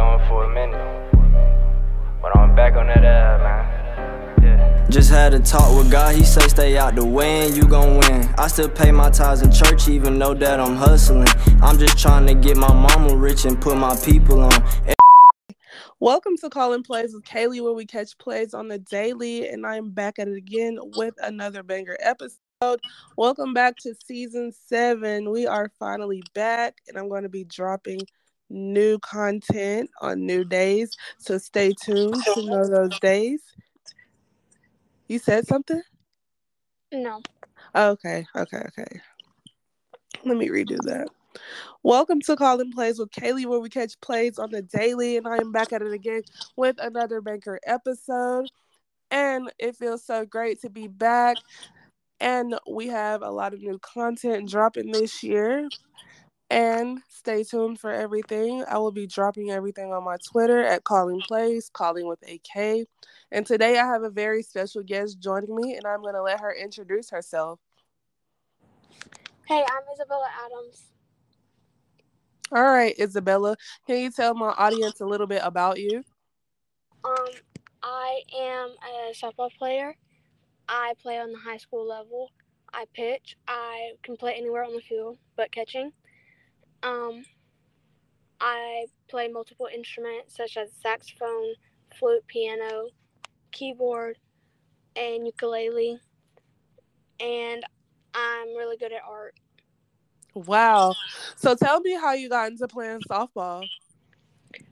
going for a minute. But I'm back on that ass, man. Yeah. Just had a talk with God, he say stay out the way and you gon' win. I still pay my tithes in church even though that I'm hustling. I'm just trying to get my mama rich and put my people on. Welcome to Kalling Plays with Kailey, where we catch plays on the daily, and I'm back at it again with another banger episode. Welcome back to season seven. We are finally back, and I'm going to be dropping new content on new days. So stay tuned to know those days. You said something? No. Okay, okay, okay. Let me redo that. Welcome to Kalling Plays with Kailey, where we catch plays on the daily, and I am back at it again with another banker episode. And it feels so great to be back. And we have a lot of new content dropping this year. And stay tuned for everything. I will be dropping everything on my Twitter at Calling Plays, Calling with AK. And today I have a very special guest joining me, and I'm going to let her introduce herself. Hey, I'm Izabella Adams. All right, Izabella, can you tell my audience a little bit about you? Um, I am a softball player. I play on the high school level. I pitch. I can play anywhere on the field but catching. Um, I play multiple instruments such as saxophone, flute, piano, keyboard, and ukulele. And I'm really good at art. Wow. So tell me how you got into playing softball.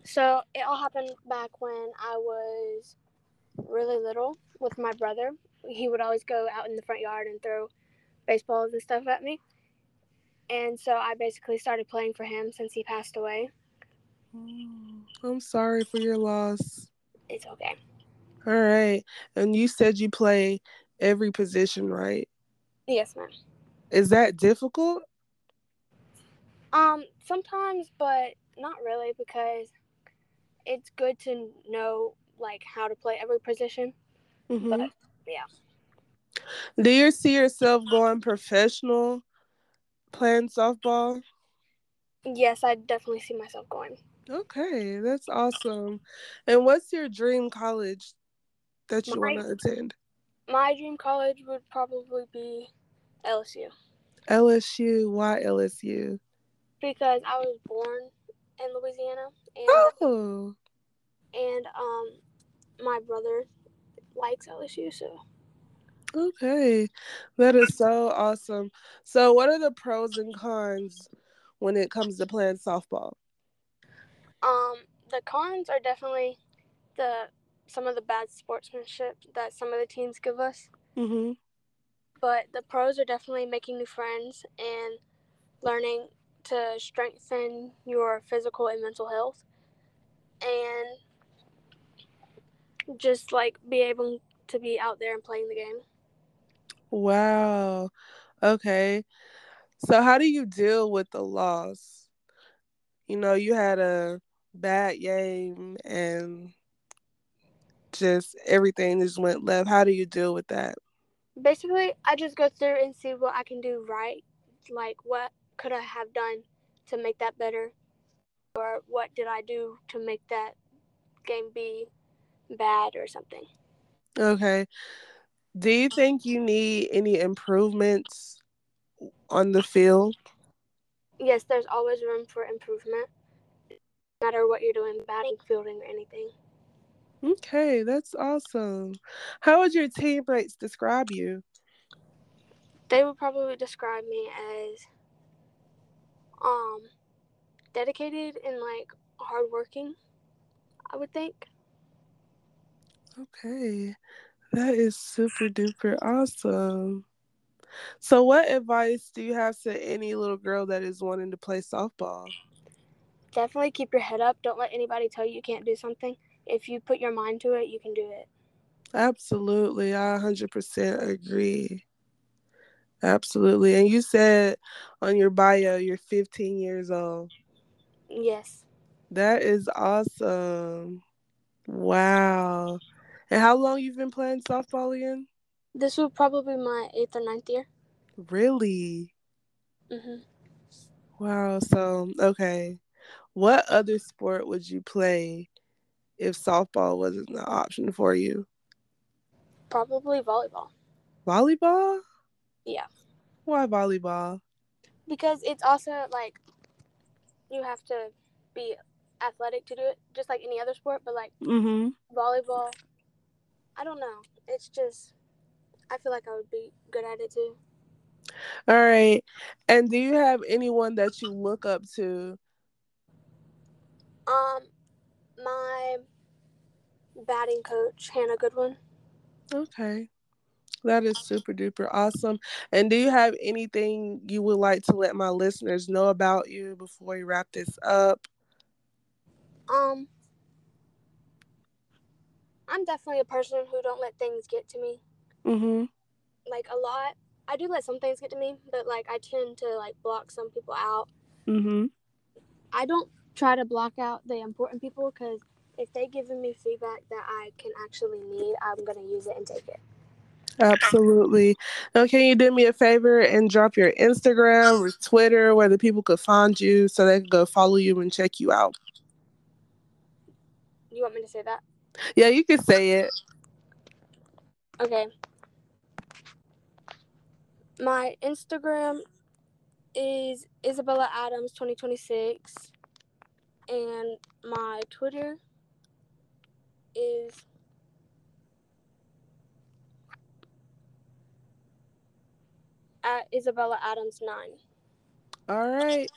So it all happened back when I was really little with my brother. He would always go out in the front yard and throw baseballs and stuff at me. And so I basically started playing for him since he passed away. Mm, I'm sorry for your loss. It's okay. All right. And you said you play every position, right? Yes, ma'am. Is that difficult? Um, sometimes, but not really because it's good to know like how to play every position. Mm-hmm. But yeah. Do you see yourself going professional playing softball? Yes, I definitely see myself going. Okay, that's awesome. And what's your dream college that you want to attend? My dream college would probably be LSU LSU. Why LSU? because I was born in Louisiana and Oh, and um my brother likes LSU, so okay. That is so awesome. So, what are the pros and cons when it comes to playing softball? um the cons are definitely the some of the bad sportsmanship that some of the teams give us. Mm-hmm. but the pros are definitely making new friends and learning to strengthen your physical and mental health and just like be able to be out there and playing the game Wow. Okay. So, how do you deal with the loss? You know, you had a bad game and just everything just went left. How do you deal with that? basically i just go through and see what i can do right like what could i have done to make that better or what did i do to make that game be bad or something Okay. Do you think you need any improvements on the field? yes there's always room for improvement no matter what you're doing batting fielding or anything Okay, that's awesome. How would your teammates describe you? they would probably describe me as um dedicated and like hardworking i would think Okay, that is super duper awesome. So, what advice do you have to any little girl that is wanting to play softball? definitely keep your head up don't let anybody tell you you can't do something if you put your mind to it you can do it Absolutely, I 100% agree. Absolutely. And you said on your bio you're 15 years old. yes That is awesome. Wow. And how long you've been playing softball again? this would probably be my eighth or ninth year Really? hmm Wow. So, okay. What other sport would you play if softball wasn't an option for you? Probably volleyball. Volleyball? Yeah. Why volleyball? Because it's also like you have to be athletic to do it, just like any other sport. But like Mm-hmm. volleyball, I don't know. It's just I feel like I would be good at it too. All right. And do you have anyone that you look up to? Um, my batting coach Hannah Goodwin. Okay. That is super duper awesome. And do you have anything you would like to let my listeners know about you before we wrap this up? Um, I'm definitely a person who don't let things get to me. Mm-hmm. Like a lot, I do let some things get to me, but like I tend to like block some people out. Mm-hmm. I don't try to block out the important people because if they're giving me feedback that I can actually need, I'm gonna use it and take it. Absolutely. Now, can you do me a favor and drop your Instagram or Twitter where the people could find you so they can go follow you and check you out? You want me to say that? Yeah, you can say it. Okay. My Instagram is Izabella Adams 2026 and my Twitter is at Izabella Adams 9. All right.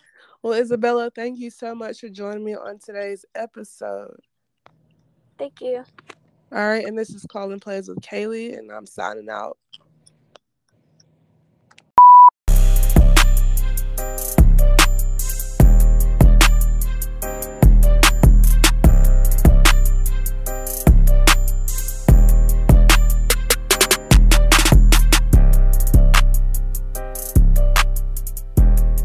Well, Izabella, thank you so much for joining me on today's episode. Thank you. All right. And this is Kalling Plays with Kailey, and I'm signing out.